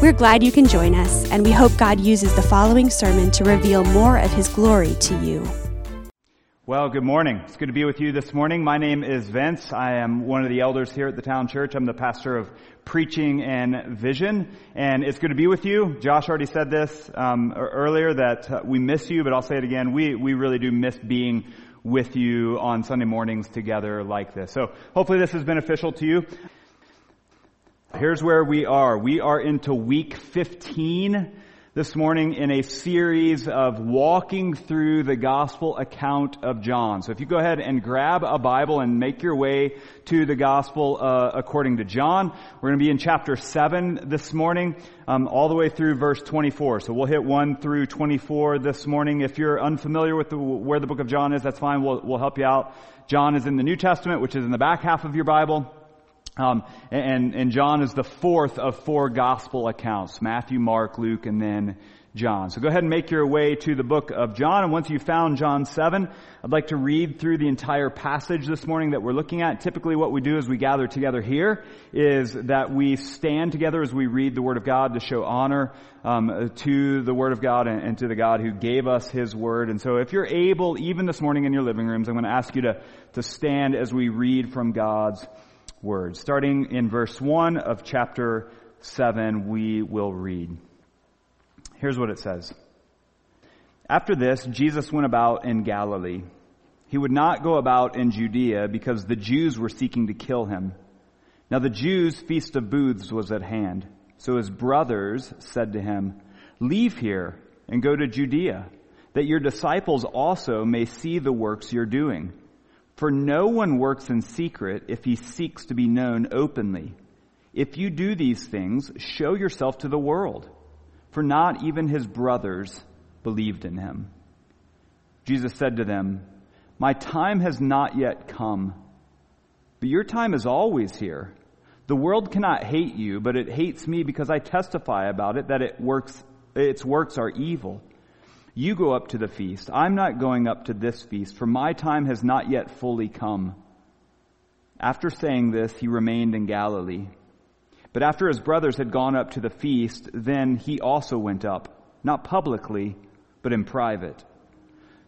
We're glad you can join us, and we hope God uses the following sermon to reveal more of His glory to you. Well, good morning. It's good to be with you this morning. My name is Vince. I am one of the elders here at the town church. I'm the pastor of preaching and vision, and it's good to be with you. Josh already said this um, earlier that uh, we miss you, but I'll say it again. We we really do miss being with you on Sunday mornings together like this. So hopefully this is beneficial to you. Here's where we are. We are into week 15 this morning in a series of walking through the gospel account of John. So if you go ahead and grab a Bible and make your way to the gospel uh, according to John, we're going to be in chapter 7 this morning, um, all the way through verse 24. So we'll hit 1 through 24 this morning. If you're unfamiliar with the, where the book of John is, that's fine. We'll, we'll help you out. John is in the New Testament, which is in the back half of your Bible. Um, and, and John is the fourth of four gospel accounts. Matthew, Mark, Luke, and then John. So go ahead and make your way to the book of John. And once you've found John 7, I'd like to read through the entire passage this morning that we're looking at. Typically what we do as we gather together here is that we stand together as we read the Word of God to show honor um, to the Word of God and, and to the God who gave us His Word. And so if you're able, even this morning in your living rooms, I'm going to ask you to, to stand as we read from God's words. Starting in verse 1 of chapter 7, we will read. Here's what it says. After this, Jesus went about in Galilee. He would not go about in Judea because the Jews were seeking to kill him. Now the Jews' feast of booths was at hand. So his brothers said to him, Leave here and go to Judea, that your disciples also may see the works you're doing. For no one works in secret if he seeks to be known openly. If you do these things, show yourself to the world. For not even his brothers believed in him. Jesus said to them, My time has not yet come, but your time is always here. The world cannot hate you, but it hates me because I testify about it that it works, its works are evil. You go up to the feast. I'm not going up to this feast, for my time has not yet fully come. After saying this, he remained in Galilee. But after his brothers had gone up to the feast, then he also went up, not publicly, but in private.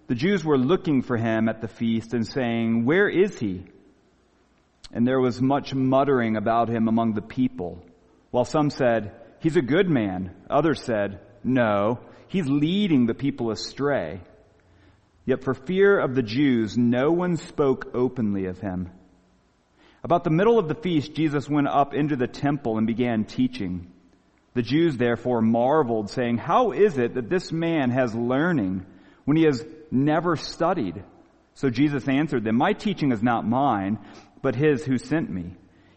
The Jews were looking for him at the feast and saying, Where is he? And there was much muttering about him among the people, while some said, He's a good man. Others said, No, He's leading the people astray. Yet for fear of the Jews, no one spoke openly of him. About the middle of the feast, Jesus went up into the temple and began teaching. The Jews therefore marveled, saying, How is it that this man has learning when he has never studied? So Jesus answered them, My teaching is not mine, but his who sent me.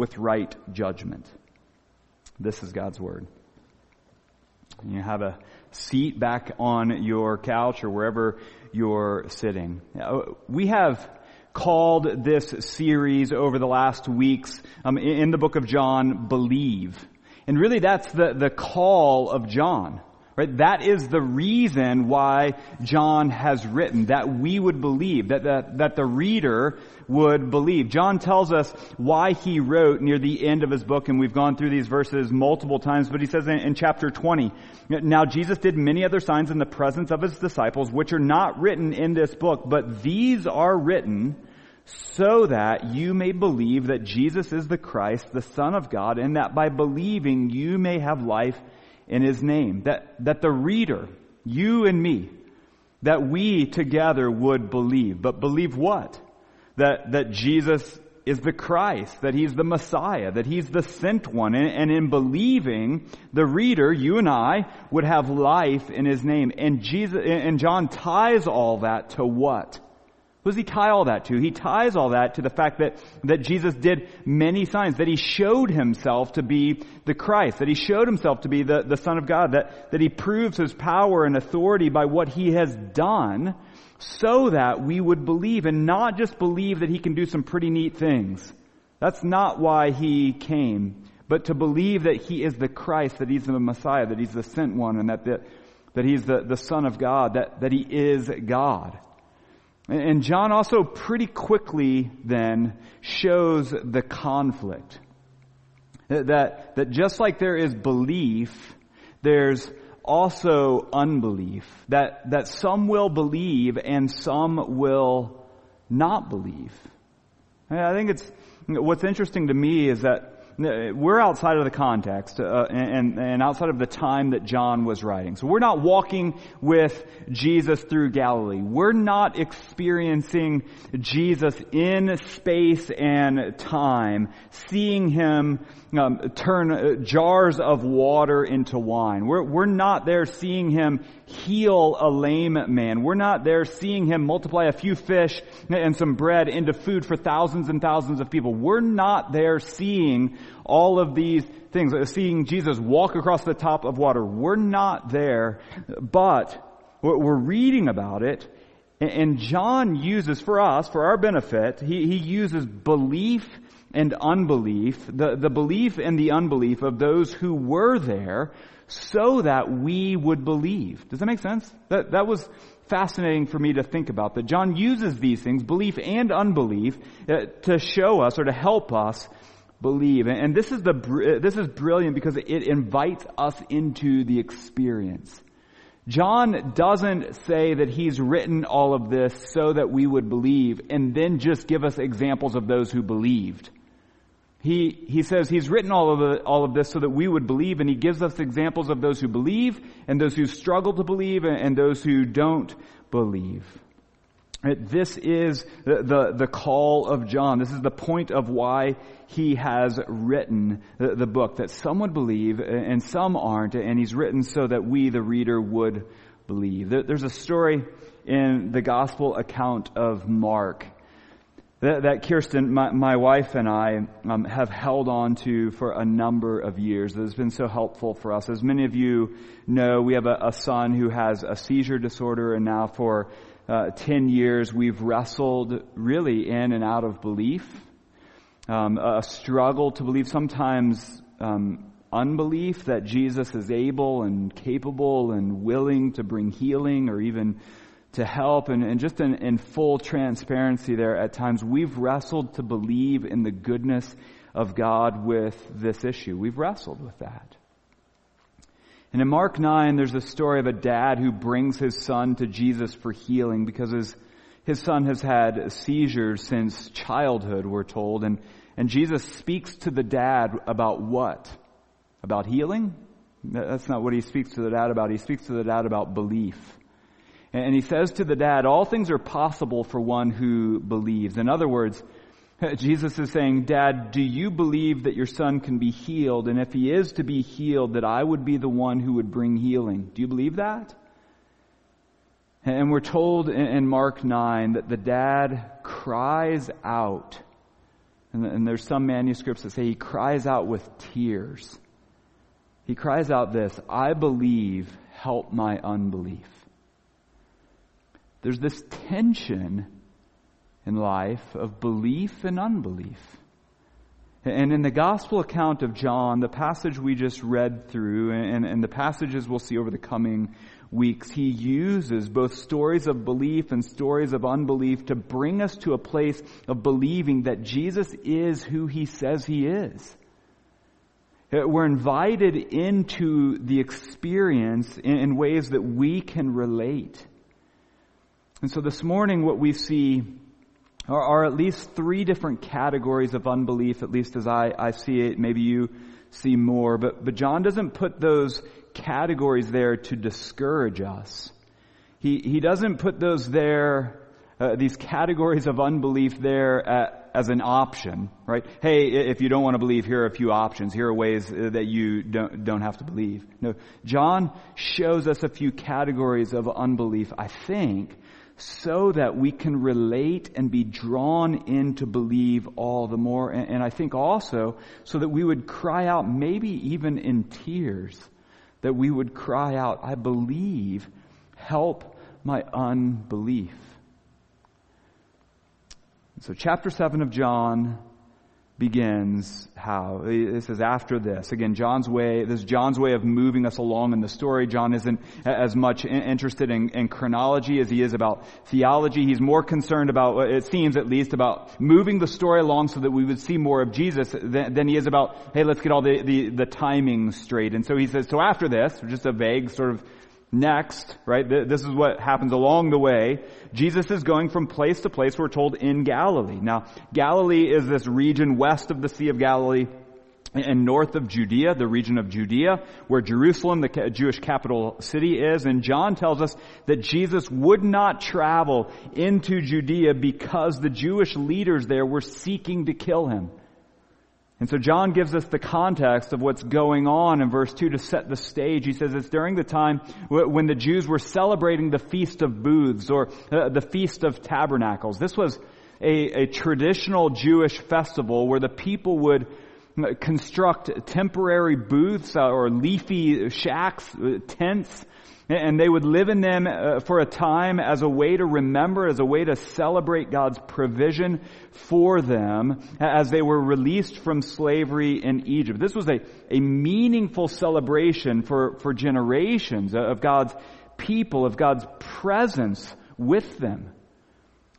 with right judgment. This is God's Word. You have a seat back on your couch or wherever you're sitting. We have called this series over the last weeks um, in the book of John, Believe. And really that's the, the call of John. Right? That is the reason why John has written, that we would believe, that, that, that the reader would believe. John tells us why he wrote near the end of his book, and we've gone through these verses multiple times, but he says in, in chapter 20, Now Jesus did many other signs in the presence of his disciples, which are not written in this book, but these are written so that you may believe that Jesus is the Christ, the Son of God, and that by believing you may have life in his name. That, that the reader, you and me, that we together would believe. But believe what? That, that Jesus is the Christ, that he's the Messiah, that he's the sent one. And, and, in believing, the reader, you and I, would have life in his name. And Jesus, and John ties all that to what? What does he tie all that to? He ties all that to the fact that, that Jesus did many signs, that he showed himself to be the Christ, that he showed himself to be the, the Son of God, that, that he proves his power and authority by what he has done so that we would believe and not just believe that he can do some pretty neat things. That's not why he came, but to believe that he is the Christ, that he's the Messiah, that he's the sent one, and that, the, that he's the, the Son of God, that, that he is God. And John also pretty quickly then shows the conflict. That, that just like there is belief, there's also unbelief. That, that some will believe and some will not believe. I think it's, what's interesting to me is that we're outside of the context uh, and, and outside of the time that John was writing. So we're not walking with Jesus through Galilee. We're not experiencing Jesus in space and time, seeing him um, turn uh, jars of water into wine. We're, we're not there seeing him heal a lame man. We're not there seeing him multiply a few fish and some bread into food for thousands and thousands of people. We're not there seeing all of these things, seeing Jesus walk across the top of water. We're not there, but we're reading about it and John uses for us, for our benefit, he, he uses belief and unbelief, the, the belief and the unbelief of those who were there so that we would believe. Does that make sense? That, that was fascinating for me to think about, that John uses these things, belief and unbelief, uh, to show us or to help us believe. And, this is the, uh, this is brilliant because it invites us into the experience. John doesn't say that he's written all of this so that we would believe and then just give us examples of those who believed. He, he says he's written all of, the, all of this so that we would believe, and he gives us examples of those who believe, and those who struggle to believe, and, and those who don't believe. This is the, the, the, call of John. This is the point of why he has written the, the book, that some would believe and some aren't, and he's written so that we, the reader, would believe. There's a story in the gospel account of Mark that, that Kirsten, my, my, wife and I, um, have held on to for a number of years. That has been so helpful for us. As many of you know, we have a, a son who has a seizure disorder, and now for uh, 10 years we've wrestled really in and out of belief. Um, a struggle to believe, sometimes um, unbelief that Jesus is able and capable and willing to bring healing or even to help and, and just in, in full transparency there at times we've wrestled to believe in the goodness of God with this issue. We've wrestled with that. And in Mark 9, there's a story of a dad who brings his son to Jesus for healing because his, his son has had seizures since childhood, we're told. And, and Jesus speaks to the dad about what? About healing? That's not what he speaks to the dad about. He speaks to the dad about belief. And he says to the dad, all things are possible for one who believes. In other words, Jesus is saying, Dad, do you believe that your son can be healed? And if he is to be healed, that I would be the one who would bring healing. Do you believe that? And we're told in Mark 9 that the dad cries out. And there's some manuscripts that say he cries out with tears. He cries out this, I believe, help my unbelief. There's this tension in life of belief and unbelief. And in the gospel account of John, the passage we just read through, and, and, the passages we'll see over the coming weeks, he uses both stories of belief and stories of unbelief to bring us to a place of believing that Jesus is who he says he is. Uh, we're invited into the experience in, in ways that we can relate. And so this morning what we see are, are at least three different categories of unbelief, at least as I, I see it. Maybe you see more, but, but John doesn't put those categories there to discourage us. He, he doesn't put those there, uh, these categories of unbelief there at, as an option, right? Hey, if you don't want to believe, here are a few options. Here are ways uh, that you don't, don't have to believe. No, John shows us a few categories of unbelief, I think, so that we can relate and be drawn in to believe all the more. And, and, I think also so that we would cry out, maybe even in tears, that we would cry out, I believe, help my unbelief. So, chapter 7 of John begins how this is after this. Again john's way this is john's way of moving us along in the story. John isn't as much interested in, in, chronology as he is about theology. He's more concerned about it seems at least about moving the story along so that we would see more of jesus than, than he is about hey let's get all the, the, the timing straight. And so he says so after this just a vague sort of Next, right, this is what happens along the way. Jesus is going from place to place, we're told, in Galilee. Now, Galilee is this region west of the Sea of Galilee and north of Judea, the region of Judea, where Jerusalem, the Jewish capital city is. And John tells us that Jesus would not travel into Judea because the Jewish leaders there were seeking to kill him. And so John gives us the context of what's going on in verse 2 to set the stage. He says it's during the time when the Jews were celebrating the Feast of Booths or uh, the Feast of Tabernacles. This was a, a traditional Jewish festival where the people would uh, construct temporary booths uh, or leafy shacks, tents, and they would live in them uh, for a time as a way to remember, as a way to celebrate God's provision for them as they were released from slavery in Egypt. This was a, a meaningful celebration for, for generations of God's people, of God's presence with them.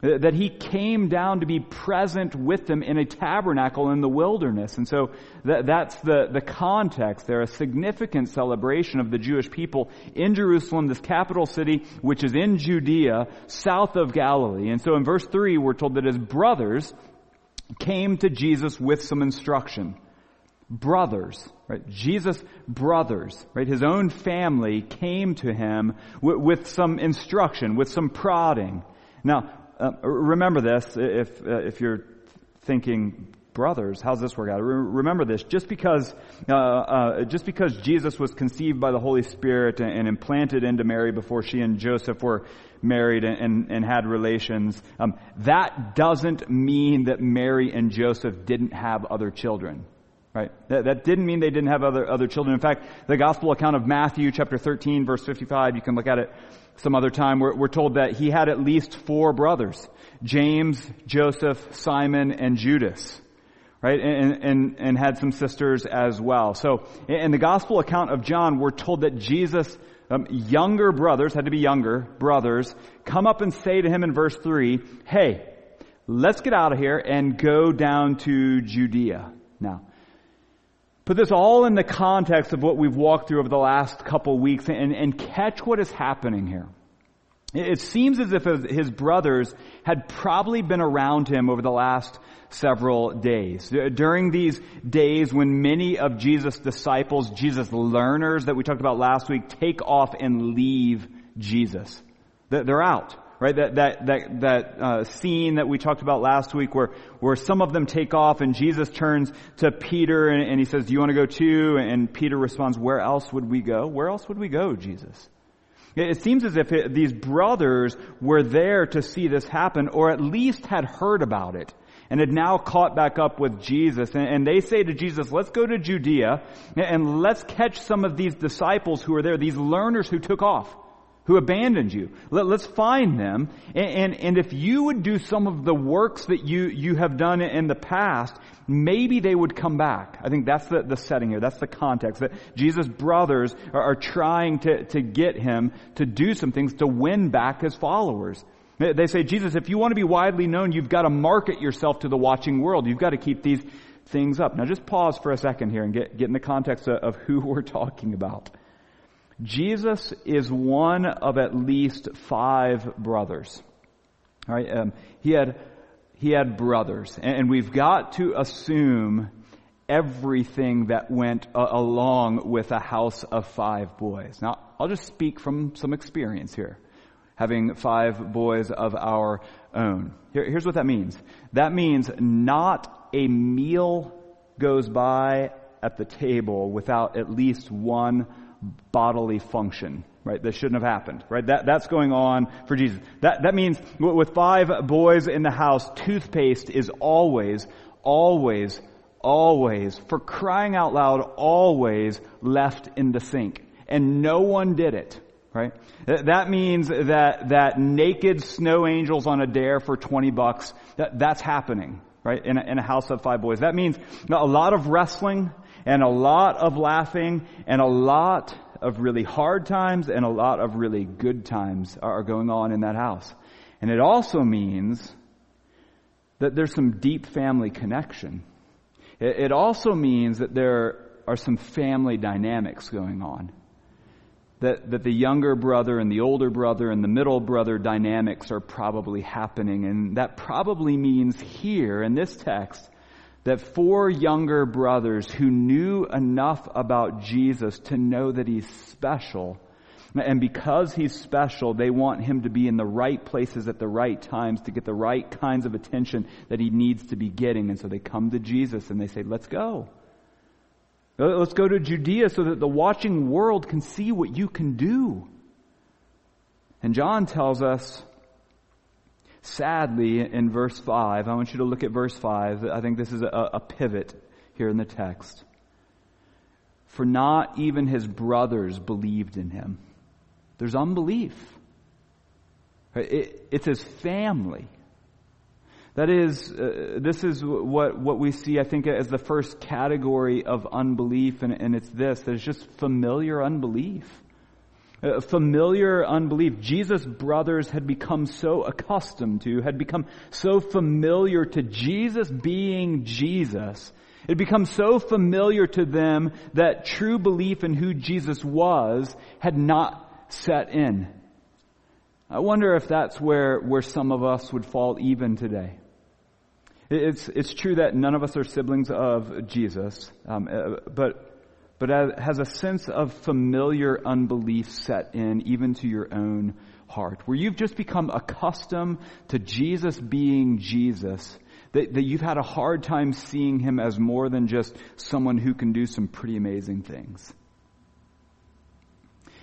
Uh, that he came down to be present with them in a tabernacle in the wilderness. And so that, that's the, the context there, a significant celebration of the Jewish people in Jerusalem, this capital city, which is in Judea, south of Galilee. And so in verse 3, we're told that his brothers came to Jesus with some instruction. Brothers, right? Jesus' brothers, right? His own family came to him with, with some instruction, with some prodding. Now, uh, remember this if, uh, if you're thinking, brothers, how's this work out? Remember this, just because, uh, uh, just because Jesus was conceived by the Holy Spirit and, and, implanted into Mary before she and Joseph were married and, and, and had relations, um, that doesn't mean that Mary and Joseph didn't have other children. Right? That, that didn't mean they didn't have other, other children. In fact, the gospel account of Matthew chapter 13 verse 55, you can look at it some other time, we're, we're told that he had at least four brothers. James, Joseph, Simon, and Judas. Right? And, and, and had some sisters as well. So, in the gospel account of John, we're told that Jesus' um, younger brothers, had to be younger brothers, come up and say to him in verse 3, hey, let's get out of here and go down to Judea. Now, Put this all in the context of what we've walked through over the last couple weeks and, and catch what is happening here. It seems as if his brothers had probably been around him over the last several days. During these days when many of Jesus' disciples, Jesus' learners that we talked about last week, take off and leave Jesus. They're out right? That that that that uh, scene that we talked about last week, where where some of them take off, and Jesus turns to Peter and, and he says, "Do you want to go too?" And Peter responds, "Where else would we go? Where else would we go, Jesus?" It seems as if it, these brothers were there to see this happen, or at least had heard about it and had now caught back up with Jesus. And, and, they say to Jesus, let's go to Judea and let's catch some of these disciples who are there, these learners who took off. Who abandoned you. Let, us find them. And, and, and, if you would do some of the works that you, you have done in the past, maybe they would come back. I think that's the, the setting here. That's the context. That Jesus' brothers are, are trying to, to get him to do some things to win back his followers. They say, Jesus, if you want to be widely known, you've got to market yourself to the watching world. You've got to keep these things up. Now just pause for a second here and get, get in the context of, of who we're talking about. Jesus is one of at least five brothers. All right, um, he had he had brothers, and we've got to assume everything that went uh, along with a house of five boys. Now, I'll just speak from some experience here, having five boys of our own. Here, here's what that means. That means not a meal goes by at the table without at least one bodily function, right? That shouldn't have happened, right? That, that's going on for Jesus. That, that means with five boys in the house, toothpaste is always, always, always, for crying out loud, always left in the sink. And no one did it, right? That means that, that naked snow angels on a dare for 20 bucks, that, that's happening, right? In a, in a house of five boys. That means a lot of wrestling, and a lot of laughing and a lot of really hard times and a lot of really good times are going on in that house. And it also means that there's some deep family connection. It also means that there are some family dynamics going on. That, that the younger brother and the older brother and the middle brother dynamics are probably happening. And that probably means here in this text that four younger brothers who knew enough about Jesus to know that he's special, and because he's special, they want him to be in the right places at the right times to get the right kinds of attention that he needs to be getting. And so they come to Jesus and they say, let's go. Let's go to Judea so that the watching world can see what you can do. And John tells us Sadly, in verse 5, I want you to look at verse 5. I think this is a, a pivot here in the text. For not even his brothers believed in him. There's unbelief. It, it's his family. That is, uh, this is what, what we see, I think, as the first category of unbelief, and, and it's this. There's just familiar unbelief. Familiar unbelief. Jesus' brothers had become so accustomed to, had become so familiar to Jesus being Jesus. It become so familiar to them that true belief in who Jesus was had not set in. I wonder if that's where, where some of us would fall even today. It's, it's true that none of us are siblings of Jesus, um, uh, but but has a sense of familiar unbelief set in even to your own heart, where you've just become accustomed to Jesus being Jesus, that, that you've had a hard time seeing him as more than just someone who can do some pretty amazing things.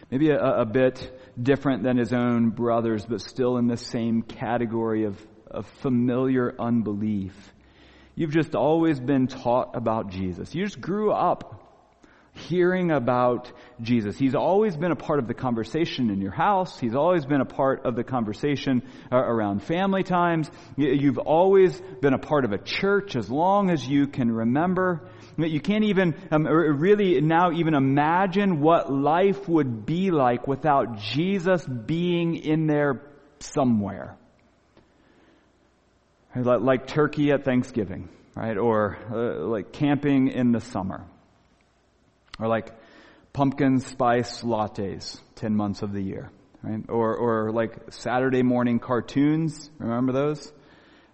Maybe a, a bit different than his own brothers, but still in the same category of, of familiar unbelief. You've just always been taught about Jesus. You just grew up hearing about Jesus. He's always been a part of the conversation in your house. He's always been a part of the conversation uh, around family times. You've always been a part of a church as long as you can remember. You can't even um, really now even imagine what life would be like without Jesus being in there somewhere. Like, like turkey at Thanksgiving, right? Or uh, like camping in the summer. Or like pumpkin spice lattes 10 months of the year. Right? Or, or like Saturday morning cartoons. Remember those?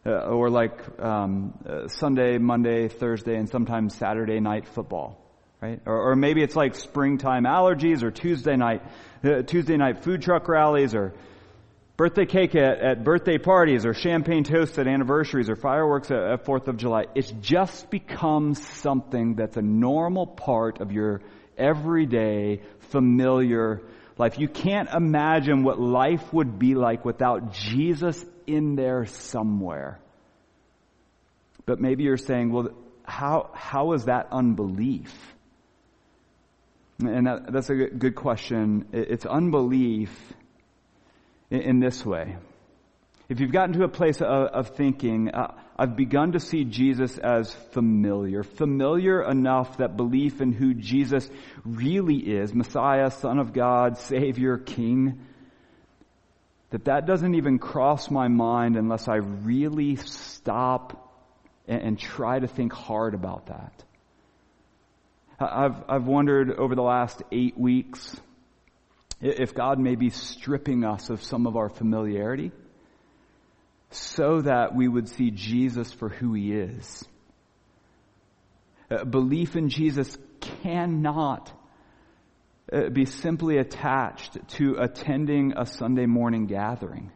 Uh, or like um, uh, Sunday, Monday, Thursday, and sometimes Saturday night football, right? Or, or maybe it's like springtime allergies, or Tuesday night, uh, Tuesday night food truck rallies, or birthday cake at, at birthday parties, or champagne toasts at anniversaries, or fireworks at, at Fourth of July. It's just become something that's a normal part of your everyday, familiar life. You can't imagine what life would be like without Jesus in there somewhere. But maybe you're saying, well, how, how is that unbelief? And that, that's a good question. It's unbelief in, in this way. If you've gotten to a place of, of thinking, uh, I've begun to see Jesus as familiar, familiar enough that belief in who Jesus really is, Messiah, Son of God, Savior, King, that that doesn't even cross my mind unless I really stop and, and try to think hard about that. I've, I've wondered over the last eight weeks if God may be stripping us of some of our familiarity so that we would see Jesus for who he is. Uh, belief in Jesus cannot uh, be simply attached to attending a Sunday morning gathering.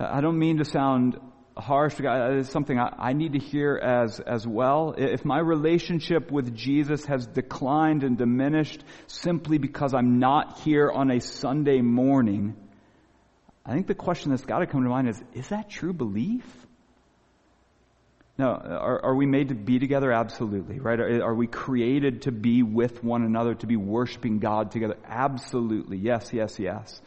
Uh, I don't mean to sound harsh. Uh, it's something I, I need to hear as, as well. If my relationship with Jesus has declined and diminished simply because I'm not here on a Sunday morning, I think the question that's got to come to mind is, is that true belief? No, are, are we made to be together? Absolutely, right? Are, are we created to be with one another, to be worshiping God together? Absolutely. Yes, yes, yes.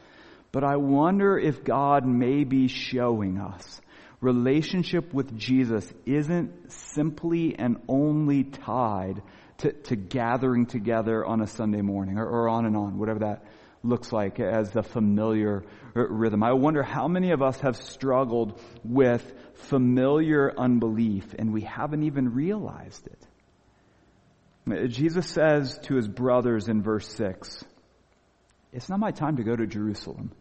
But I wonder if God may be showing us relationship with Jesus isn't simply and only tied to, to gathering together on a Sunday morning or, or on and on, whatever that looks like as the familiar rhythm. I wonder how many of us have struggled with familiar unbelief and we haven't even realized it. Jesus says to his brothers in verse 6, It's not my time to go to Jerusalem.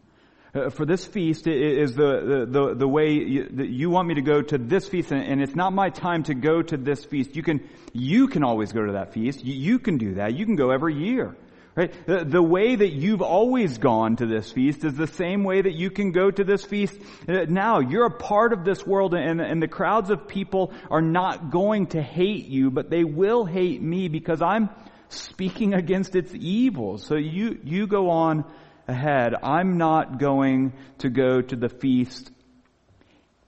Uh, for this feast is the, the, the way you, you, want me to go to this feast and it's not my time to go to this feast. You can, you can always go to that feast. You, you can do that. You can go every year. Right? The, the, way that you've always gone to this feast is the same way that you can go to this feast uh, now. You're a part of this world and, and the crowds of people are not going to hate you, but they will hate me because I'm speaking against its evils. So you, you go on ahead. I'm not going to go to the feast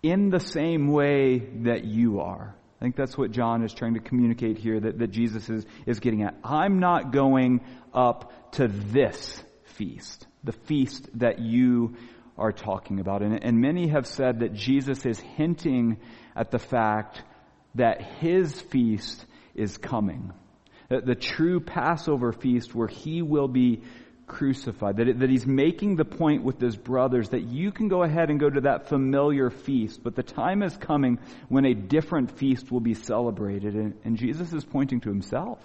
in the same way that you are. I think that's what John is trying to communicate here that, that Jesus is, is getting at. I'm not going up to this feast, the feast that you are talking about. And, and many have said that Jesus is hinting at the fact that his feast is coming. That the true Passover feast where he will be crucified. That, that he's making the point with his brothers that you can go ahead and go to that familiar feast, but the time is coming when a different feast will be celebrated. And, and Jesus is pointing to himself.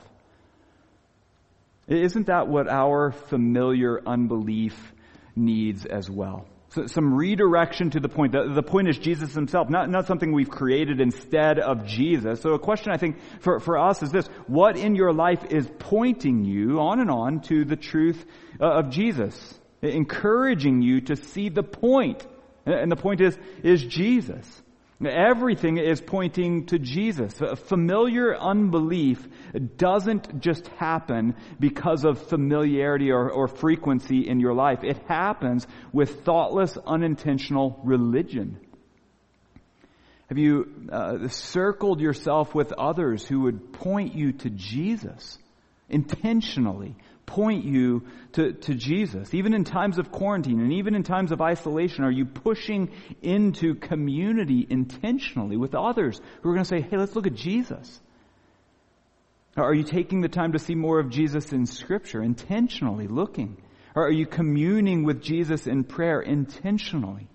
Isn't that what our familiar unbelief needs as well? So some redirection to the point. The, the, point is Jesus himself, not, not something we've created instead of Jesus. So a question I think for, for us is this. What in your life is pointing you on and on to the truth uh, of Jesus? Encouraging you to see the point. And the point is, is Jesus. Everything is pointing to Jesus. Familiar unbelief doesn't just happen because of familiarity or, or, frequency in your life. It happens with thoughtless, unintentional religion. Have you uh, circled yourself with others who would point you to Jesus intentionally? Point you to, to Jesus. Even in times of quarantine and even in times of isolation, are you pushing into community intentionally with others who are going to say, hey, let's look at Jesus? Are you taking the time to see more of Jesus in Scripture, intentionally looking? Or are you communing with Jesus in prayer intentionally?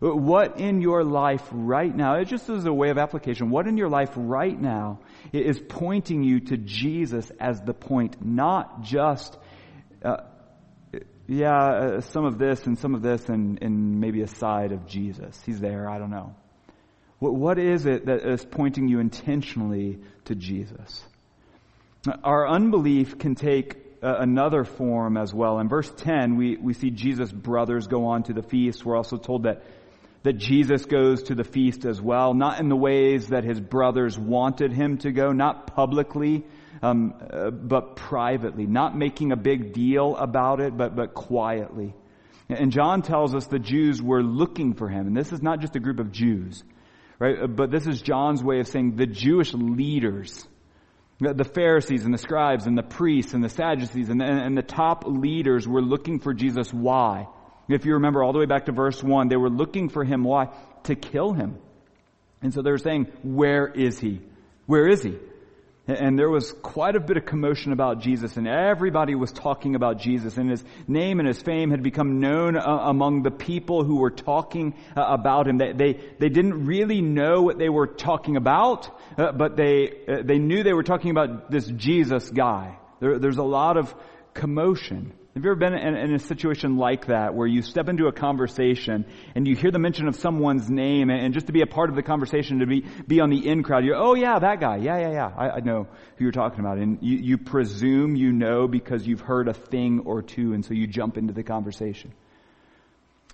What in your life right now, just as a way of application, what in your life right now is pointing you to Jesus as the point, not just, uh, yeah, uh, some of this and some of this and, and maybe a side of Jesus. He's there, I don't know. What, what is it that is pointing you intentionally to Jesus? Our unbelief can take uh, another form as well. In verse 10, we, we see Jesus' brothers go on to the feast. We're also told that that Jesus goes to the feast as well, not in the ways that his brothers wanted him to go, not publicly, um, uh, but privately, not making a big deal about it, but, but quietly. And John tells us the Jews were looking for him, and this is not just a group of Jews, right? Uh, but this is John's way of saying the Jewish leaders, the Pharisees and the scribes and the priests and the Sadducees and the, and the top leaders were looking for Jesus. Why? If you remember all the way back to verse 1, they were looking for him. Why? To kill him. And so they were saying, where is he? Where is he? And there was quite a bit of commotion about Jesus, and everybody was talking about Jesus, and his name and his fame had become known uh, among the people who were talking uh, about him. They, they, they didn't really know what they were talking about, uh, but they, uh, they knew they were talking about this Jesus guy. There, there's a lot of commotion. Have you ever been in, in, a situation like that where you step into a conversation and you hear the mention of someone's name and just to be a part of the conversation, to be, be on the in crowd, you're, oh yeah, that guy. Yeah, yeah, yeah. I, I know who you're talking about. And you, you presume you know because you've heard a thing or two and so you jump into the conversation.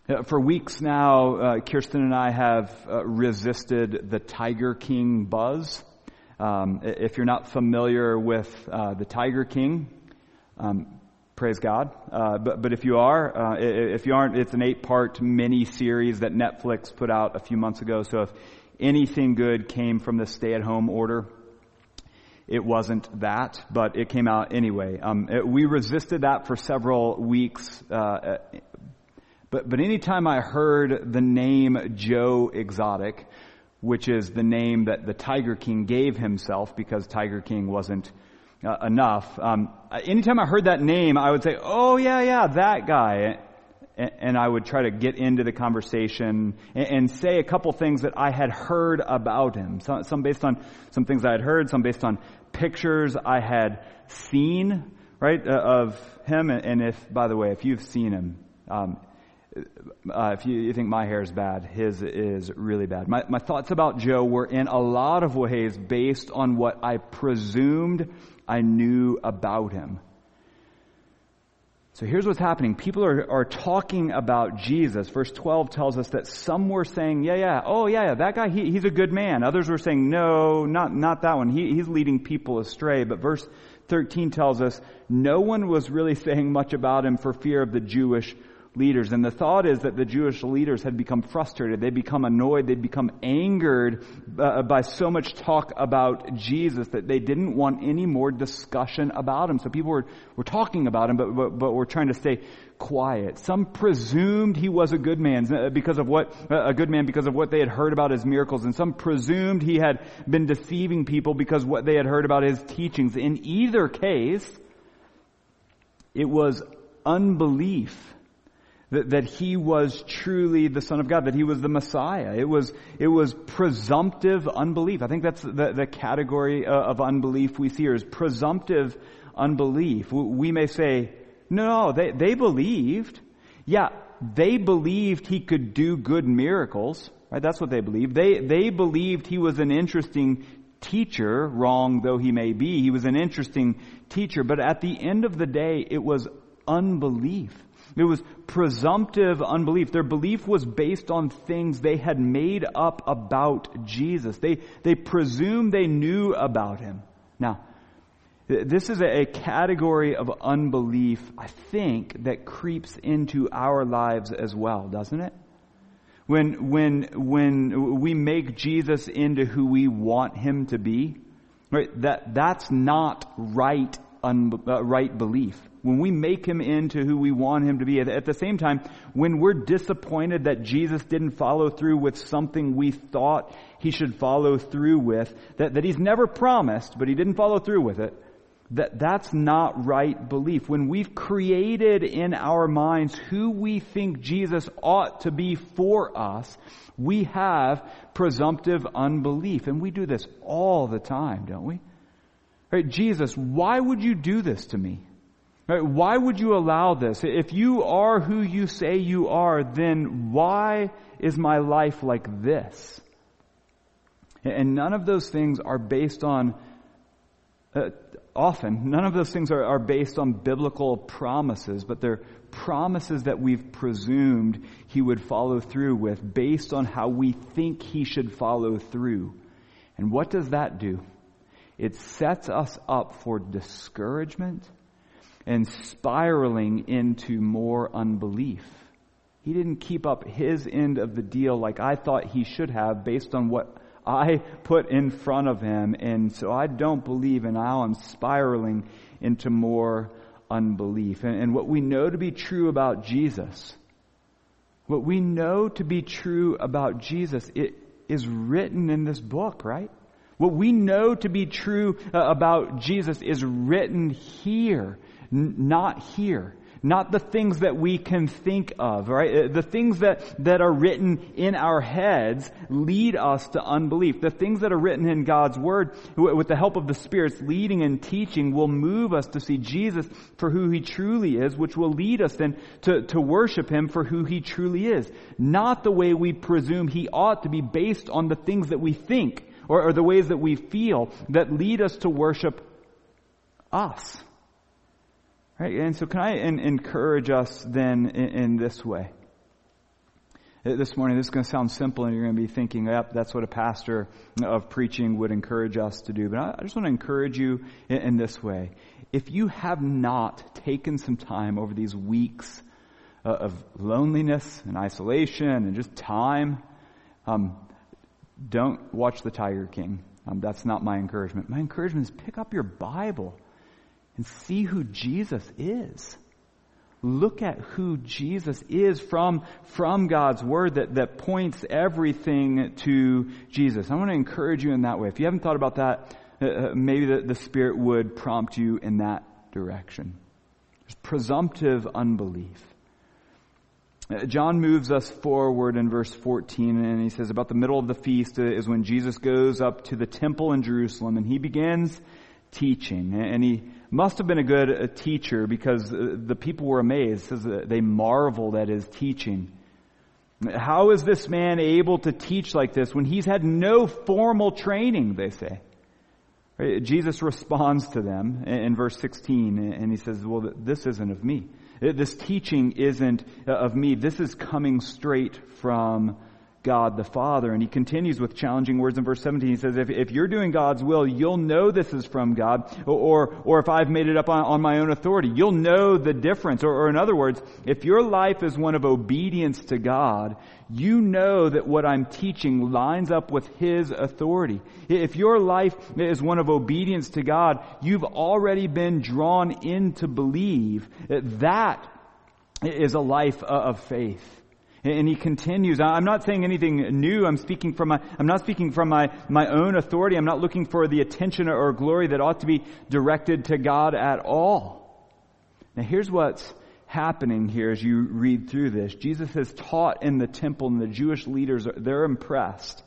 Uh, for weeks now, uh, Kirsten and I have uh, resisted the Tiger King buzz. Um, if you're not familiar with uh, the Tiger King, um, Praise God. Uh, but, but if you are, uh, if you aren't, it's an eight part mini series that Netflix put out a few months ago. So if anything good came from the stay at home order, it wasn't that, but it came out anyway. Um, it, we resisted that for several weeks. Uh, but, but anytime I heard the name Joe Exotic, which is the name that the Tiger King gave himself because Tiger King wasn't uh, enough. Um, anytime I heard that name, I would say, "Oh yeah, yeah, that guy," and, I would try to get into the conversation and, and, say a couple things that I had heard about him. Some, some based on some things I had heard, some based on pictures I had seen, right, uh, of him. And if, by the way, if you've seen him, um, uh, if you, you, think my hair is bad, his is really bad. My, my thoughts about Joe were in a lot of ways based on what I presumed I knew about him. So here's what's happening. People are, are talking about Jesus. Verse 12 tells us that some were saying, yeah, yeah, oh yeah, yeah that guy, he, he's a good man. Others were saying, no, not, not that one. He, he's leading people astray. But verse 13 tells us no one was really saying much about him for fear of the Jewish leaders. And the thought is that the Jewish leaders had become frustrated. They'd become annoyed. They'd become angered uh, by so much talk about Jesus that they didn't want any more discussion about him. So people were, were talking about him, but, but, but were trying to stay quiet. Some presumed he was a good man uh, because of what, uh, a good man because of what they had heard about his miracles. And some presumed he had been deceiving people because what they had heard about his teachings. In either case, it was unbelief that, that he was truly the Son of God, that he was the Messiah. It was, it was presumptive unbelief. I think that's the, the category uh, of unbelief we see here is presumptive unbelief. We may say, no, they, they believed. Yeah, they believed he could do good miracles, right? That's what they believed. They, they believed he was an interesting teacher, wrong though he may be. He was an interesting teacher, but at the end of the day, it was unbelief. It was presumptive unbelief. Their belief was based on things they had made up about Jesus. They, they presumed they knew about him. Now, this is a category of unbelief, I think, that creeps into our lives as well, doesn't it? When, when, when we make Jesus into who we want him to be, right, that, that's not right, un, uh, right belief when we make him into who we want him to be. At the same time, when we're disappointed that Jesus didn't follow through with something we thought he should follow through with, that, that he's never promised, but he didn't follow through with it, that that's not right belief. When we've created in our minds who we think Jesus ought to be for us, we have presumptive unbelief. And we do this all the time, don't we? Right, Jesus, why would you do this to me? Why would you allow this? If you are who you say you are, then why is my life like this? And none of those things are based on, uh, often, none of those things are, are based on biblical promises, but they're promises that we've presumed he would follow through with based on how we think he should follow through. And what does that do? It sets us up for discouragement and spiraling into more unbelief. He didn't keep up his end of the deal like I thought he should have based on what I put in front of him. And so I don't believe and now I'm spiraling into more unbelief. And, and what we know to be true about Jesus What we know to be true about Jesus, it is written in this book, right? What we know to be true uh, about Jesus is written here, n- not here. Not the things that we can think of, right? Uh, the things that, that are written in our heads lead us to unbelief. The things that are written in God's Word, with the help of the Spirit's leading and teaching, will move us to see Jesus for who He truly is, which will lead us then to, to worship Him for who He truly is. Not the way we presume He ought to be based on the things that we think or, or the ways that we feel that lead us to worship us. Right? And so can I in, encourage us then in, in, this way? Uh, this morning, this is going to sound simple and you're going to be thinking, yep, that's what a pastor of preaching would encourage us to do. But I, I just want to encourage you in, in, this way. If you have not taken some time over these weeks uh, of loneliness and isolation and just time, um, don't watch The Tiger King. Um, that's not my encouragement. My encouragement is pick up your Bible and see who Jesus is. Look at who Jesus is from, from God's Word that, that points everything to Jesus. I want to encourage you in that way. If you haven't thought about that, uh, uh maybe the, the Spirit would prompt you in that direction. There's presumptive unbelief. Uh, John moves us forward in verse 14 and he says about the middle of the feast is when Jesus goes up to the temple in Jerusalem and he begins teaching. And he must have been a good uh, teacher because uh, the people were amazed. Says they marveled at his teaching. How is this man able to teach like this when he's had no formal training, they say? Jesus responds to them in verse 16 and he says, well, this isn't of me. This teaching isn't uh, of me. This is coming straight from God the Father. And he continues with challenging words in verse 17. He says, if, if you're doing God's will, you'll know this is from God. Or, or if I've made it up on, on my own authority, you'll know the difference. Or, or in other words, if your life is one of obedience to God, you know that what I'm teaching lines up with His authority. If your life is one of obedience to God, you've already been drawn in to believe that that is a life of faith. And he continues, I'm not saying anything new. I'm speaking from my, I'm not speaking from my, my own authority. I'm not looking for the attention or glory that ought to be directed to God at all. Now here's what's happening here as you read through this. Jesus has taught in the temple and the Jewish leaders, they're impressed.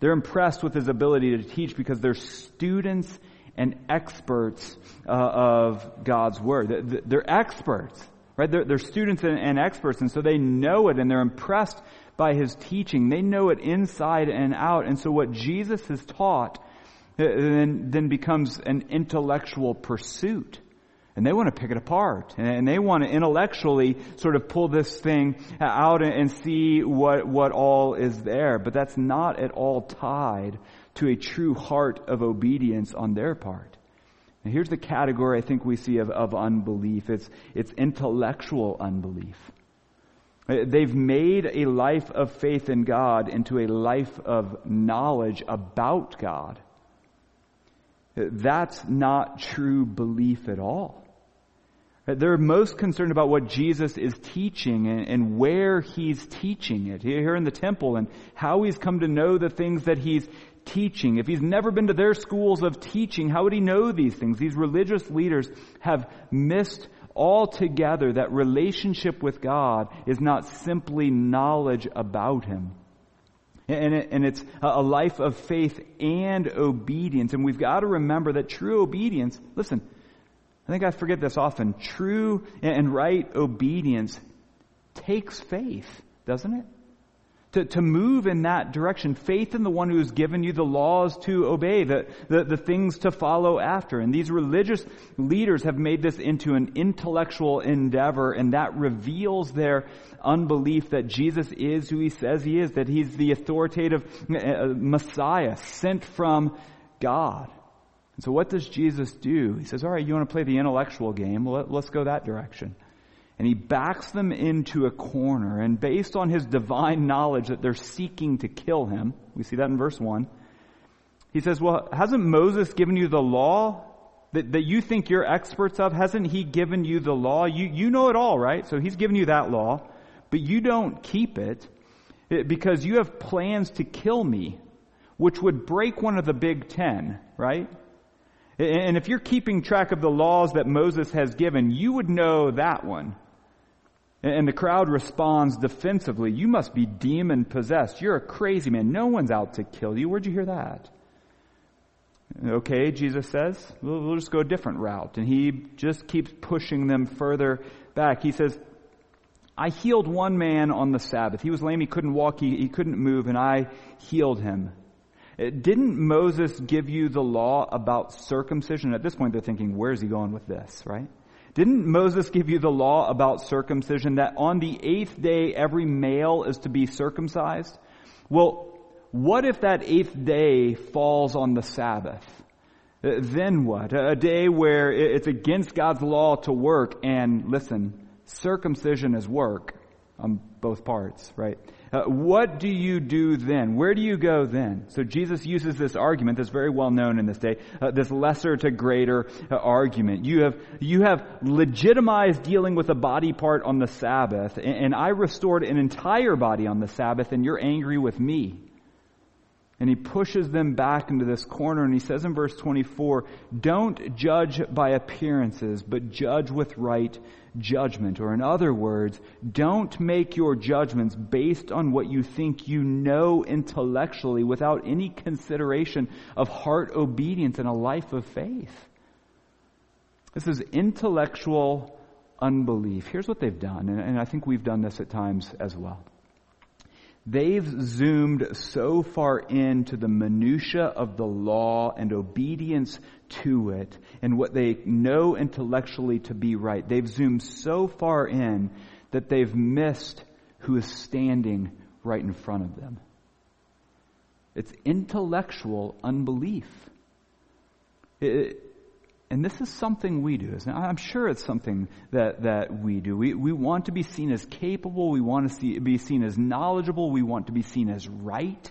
They're impressed with his ability to teach because they're students and experts uh, of God's Word. They're experts. Right? They're, they're students and, and experts, and so they know it and they're impressed by his teaching. They know it inside and out. And so what Jesus has taught uh, then, then becomes an intellectual pursuit. And they want to pick it apart. And they want to intellectually sort of pull this thing out and see what, what all is there. But that's not at all tied to a true heart of obedience on their part. Here's the category I think we see of, of unbelief. It's, it's intellectual unbelief. Uh, they've made a life of faith in God into a life of knowledge about God. Uh, that's not true belief at all. Uh, they're most concerned about what Jesus is teaching and, and, where he's teaching it here in the temple and how he's come to know the things that he's teaching. If he's never been to their schools of teaching, how would he know these things? These religious leaders have missed altogether that relationship with God is not simply knowledge about him. And, it, and it's a life of faith and obedience. And we've got to remember that true obedience, listen, I think I forget this often. True and right obedience takes faith, doesn't it? To, to move in that direction. Faith in the one who has given you the laws to obey, the, the, the things to follow after. And these religious leaders have made this into an intellectual endeavor, and that reveals their unbelief that Jesus is who he says he is, that he's the authoritative uh, Messiah sent from God. And so what does Jesus do? He says, all right, you want to play the intellectual game? Well, let's go that direction and he backs them into a corner. And based on his divine knowledge that they're seeking to kill him, we see that in verse 1, he says, Well, hasn't Moses given you the law that, that you think you're experts of? Hasn't he given you the law? You, you know it all, right? So he's given you that law. but you don't keep it eh, because you have plans to kill me, which would break one of the big ten, right? And if you're keeping track of the laws that Moses has given, you would know that one. And the crowd responds defensively, you must be demon possessed. You're a crazy man. No one's out to kill you. Where'd you hear that? Okay, Jesus says, we'll, we'll just go a different route. And he just keeps pushing them further back. He says, I healed one man on the Sabbath. He was lame, he couldn't walk, he, he couldn't move, and I healed him. Uh, didn't Moses give you the law about circumcision? At this point, they're thinking, where's he going with this, right? Didn't Moses give you the law about circumcision that on the eighth day every male is to be circumcised? Well, what if that eighth day falls on the Sabbath? Uh, then what? A day where it's against God's law to work and listen, circumcision is work on both parts, right? Uh, what do you do then? Where do you go then? So Jesus uses this argument that's very well known in this day, uh, this lesser to greater uh, argument. You have, you have legitimized dealing with a body part on the Sabbath, and, and I restored an entire body on the Sabbath, and you're angry with me. And he pushes them back into this corner and he says in verse 24, don't judge by appearances, but judge with right judgment. Or in other words, don't make your judgments based on what you think you know intellectually without any consideration of heart obedience and a life of faith. This is intellectual unbelief. Here's what they've done, and I think we've done this at times as well. They've zoomed so far into the minutia of the law and obedience to it and what they know intellectually to be right. They've zoomed so far in that they've missed who is standing right in front of them. It's intellectual unbelief. It, and this is something we do. I'm sure it's something that, that we do. We, we want to be seen as capable. We want to see, be seen as knowledgeable. We want to be seen as right.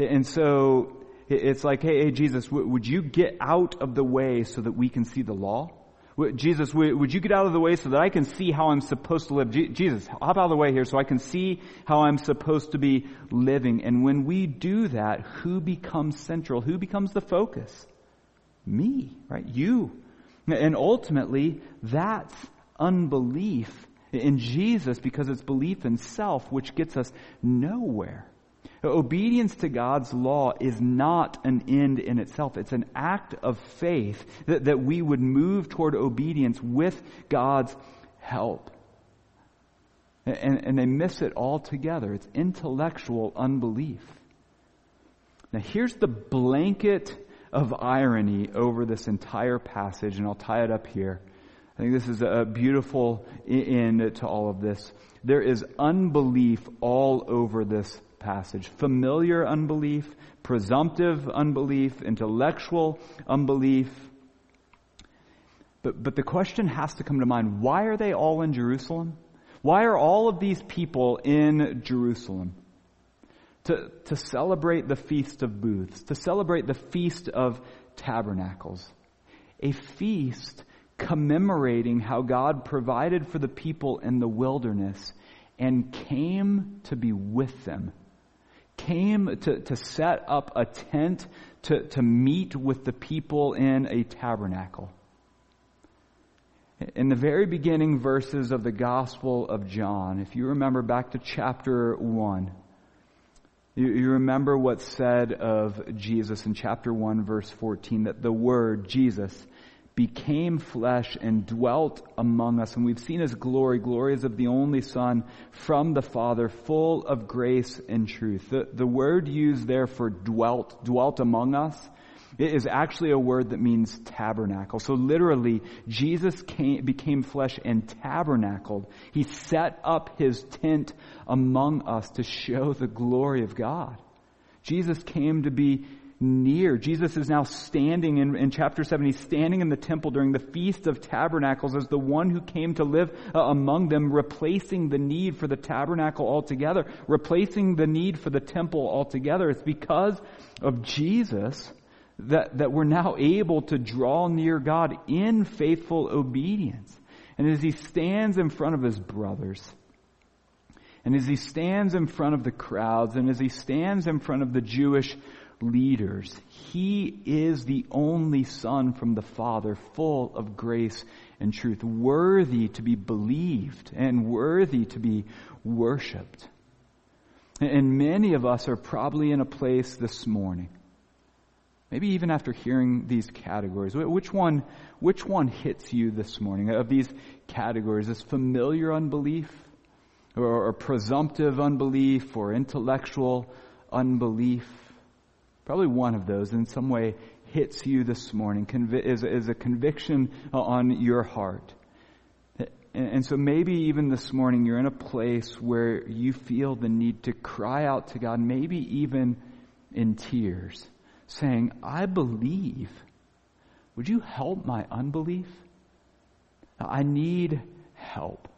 And so it's like, hey, hey Jesus, would you get out of the way so that we can see the law? Jesus, would you get out of the way so that I can see how I'm supposed to live? Jesus, hop out of the way here so I can see how I'm supposed to be living. And when we do that, who becomes central? Who becomes the focus? Me, right? You. And ultimately, that's unbelief in Jesus because it's belief in self which gets us nowhere. Obedience to God's law is not an end in itself. It's an act of faith that, that we would move toward obedience with God's help. And, and they miss it altogether. It's intellectual unbelief. Now here's the blanket of irony over this entire passage, and I'll tie it up here. I think this is a beautiful end to all of this. There is unbelief all over this passage. Familiar unbelief, presumptive unbelief, intellectual unbelief. But, but the question has to come to mind, why are they all in Jerusalem? Why are all of these people in Jerusalem? To, to celebrate the Feast of Booths, to celebrate the Feast of Tabernacles. A feast commemorating how God provided for the people in the wilderness and came to be with them. Came to, to set up a tent to, to meet with the people in a tabernacle. In the very beginning verses of the Gospel of John, if you remember back to chapter 1, you, you remember what's said of Jesus in chapter 1 verse 14, that the Word, Jesus, became flesh and dwelt among us. And we've seen his glory, glory glories of the only Son from the Father, full of grace and truth. The, the word used there for dwelt, dwelt among us, it is actually a word that means tabernacle. So literally, Jesus came, became flesh and tabernacled. He set up his tent among us to show the glory of God. Jesus came to be near. Jesus is now standing in, in chapter 7. He's standing in the temple during the Feast of Tabernacles as the one who came to live uh, among them, replacing the need for the tabernacle altogether, replacing the need for the temple altogether. It's because of Jesus that, that we're now able to draw near God in faithful obedience. And as he stands in front of his brothers, And as he stands in front of the crowds and as he stands in front of the Jewish leaders, he is the only son from the Father, full of grace and truth, worthy to be believed and worthy to be worshiped. And many of us are probably in a place this morning. Maybe even after hearing these categories, which one, which one hits you this morning of these categories? Is familiar unbelief? or, or presumptive unbelief or intellectual unbelief. Probably one of those in some way hits you this morning, convi- is, is a conviction on your heart. And, and so maybe even this morning you're in a place where you feel the need to cry out to God, maybe even in tears, saying, I believe. Would you help my unbelief? I need help.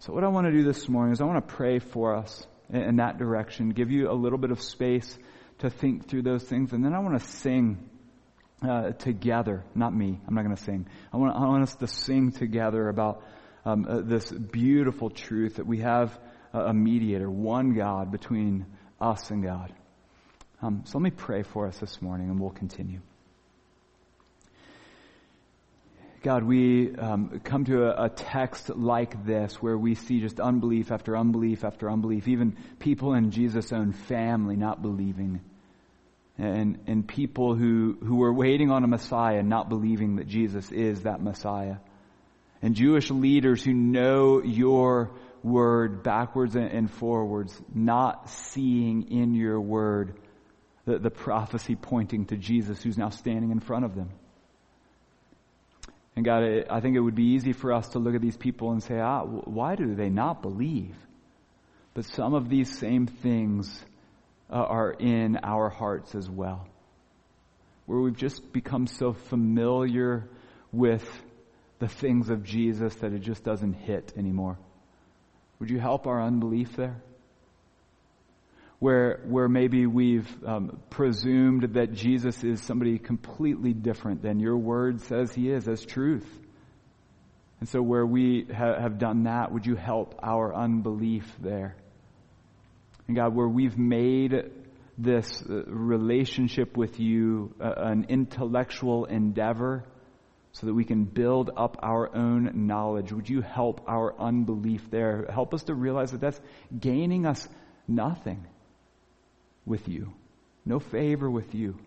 So, what I want to do this morning is I want to pray for us in, that direction, give you a little bit of space to think through those things, and then I want to sing uh, together. Not me, I'm not going to sing. I want, I want us to sing together about um, uh, this beautiful truth that we have a mediator, one God between us and God. Um, so, let me pray for us this morning, and we'll continue. God, we um, come to a, a, text like this where we see just unbelief after unbelief after unbelief, even people in Jesus' own family not believing, and, and people who, who were waiting on a Messiah not believing that Jesus is that Messiah, and Jewish leaders who know your word backwards and forwards, not seeing in your word the, the prophecy pointing to Jesus who's now standing in front of them. And God, I think it would be easy for us to look at these people and say, ah, why do they not believe? But some of these same things uh, are in our hearts as well. Where we've just become so familiar with the things of Jesus that it just doesn't hit anymore. Would you help our unbelief there? Where, where maybe we've um, presumed that Jesus is somebody completely different than your word says he is as truth. And so where we ha- have done that, would you help our unbelief there? And God, where we've made this uh, relationship with you uh, an intellectual endeavor so that we can build up our own knowledge, would you help our unbelief there? Help us to realize that that's gaining us nothing with you, no favor with you.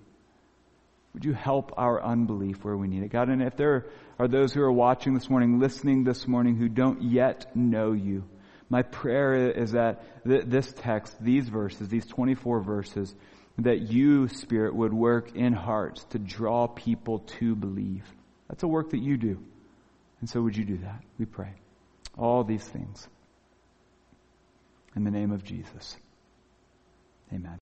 Would you help our unbelief where we need it? God, and if there are those who are watching this morning, listening this morning, who don't yet know you, my prayer is that this text, these verses, these 24 verses, that you, Spirit, would work in hearts to draw people to believe. That's a work that you do. And so would you do that? We pray. All these things. In the name of Jesus. Amen.